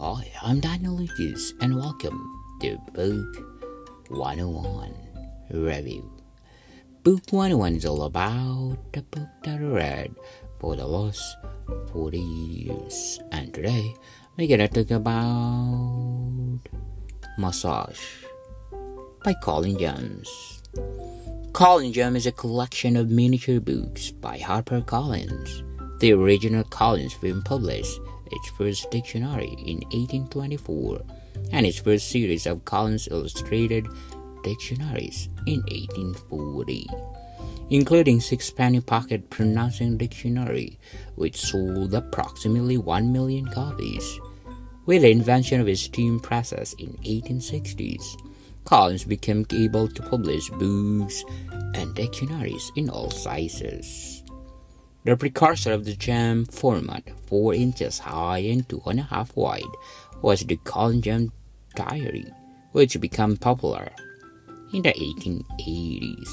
I'm Daniel Lucas, and welcome to Book 101 Review. Book 101 is all about the book that I read for the last 40 years. And today, we're gonna talk about Massage by Collins Gem. Collins Gem is a collection of miniature books by HarperCollins. The original Collins film published its first dictionary in 1824 and its first series of Collins Illustrated Dictionaries in 1840, including six penny pocket pronouncing dictionary, which sold approximately 1 million copies. With the invention of his steam presses in 1860s, Collins became able to publish books and dictionaries in all sizes. The precursor of the gem format, 4 inches high and 2.5 wide, was the Collins Gem Diary, which became popular in the 1880s.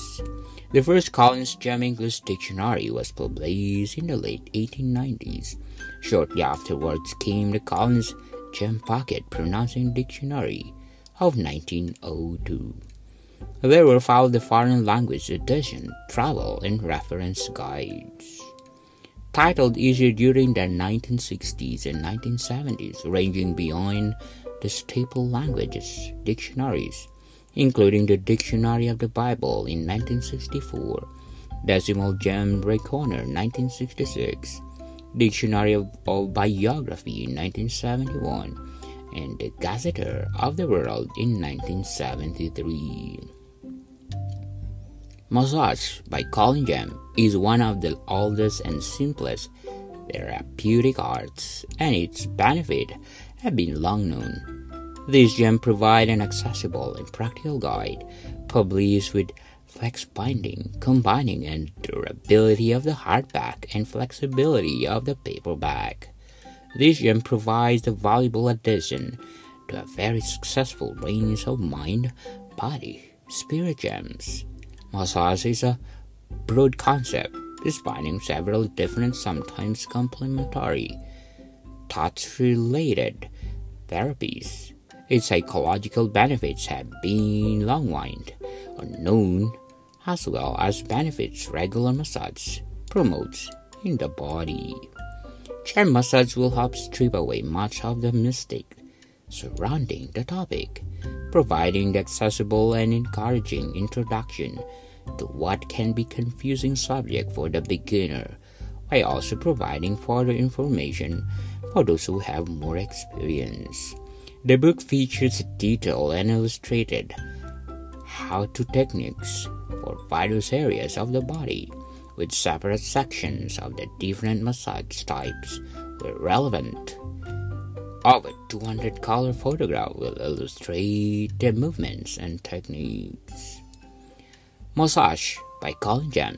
The first Collins Gem English dictionary was published in the late 1890s. Shortly afterwards came the Collins Gem Pocket Pronouncing Dictionary of 1902. There were followed the foreign language edition, travel, and reference guides titled issued during the 1960s and 1970s, ranging beyond the staple languages dictionaries, including the Dictionary of the Bible in 1964, Decimal Gem Corner 1966, Dictionary of, of Biography in 1971, and the Gazetteer of the World in 1973. Massage by Collins Gem is one of the oldest and simplest therapeutic arts, and its benefits have been long known. This gem provides an accessible and practical guide, published with flex binding, combining and durability of the hardback and flexibility of the paperback. This gem provides a valuable addition to a very successful range of mind, body, spirit gems. Massage is a broad concept, spanning several different, sometimes complementary, touch related therapies. Its psychological benefits have been long widely unknown, as well as benefits regular massage promotes in the body. Chair massage will help strip away much of the mystic surrounding the topic, providing the accessible and encouraging introduction to what can be confusing subject for the beginner by also providing further information for those who have more experience. The book features detailed and illustrated how-to techniques for various areas of the body with separate sections of the different massage types where relevant. Over 200 color photographs will illustrate the movements and techniques. Massage by Collins Gem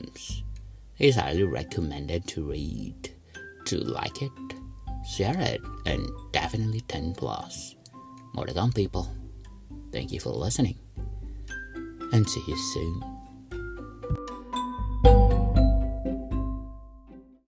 is highly recommended to read. To like it, share it, and definitely 10 plus. More to come, people. Thank you for listening, and see you soon.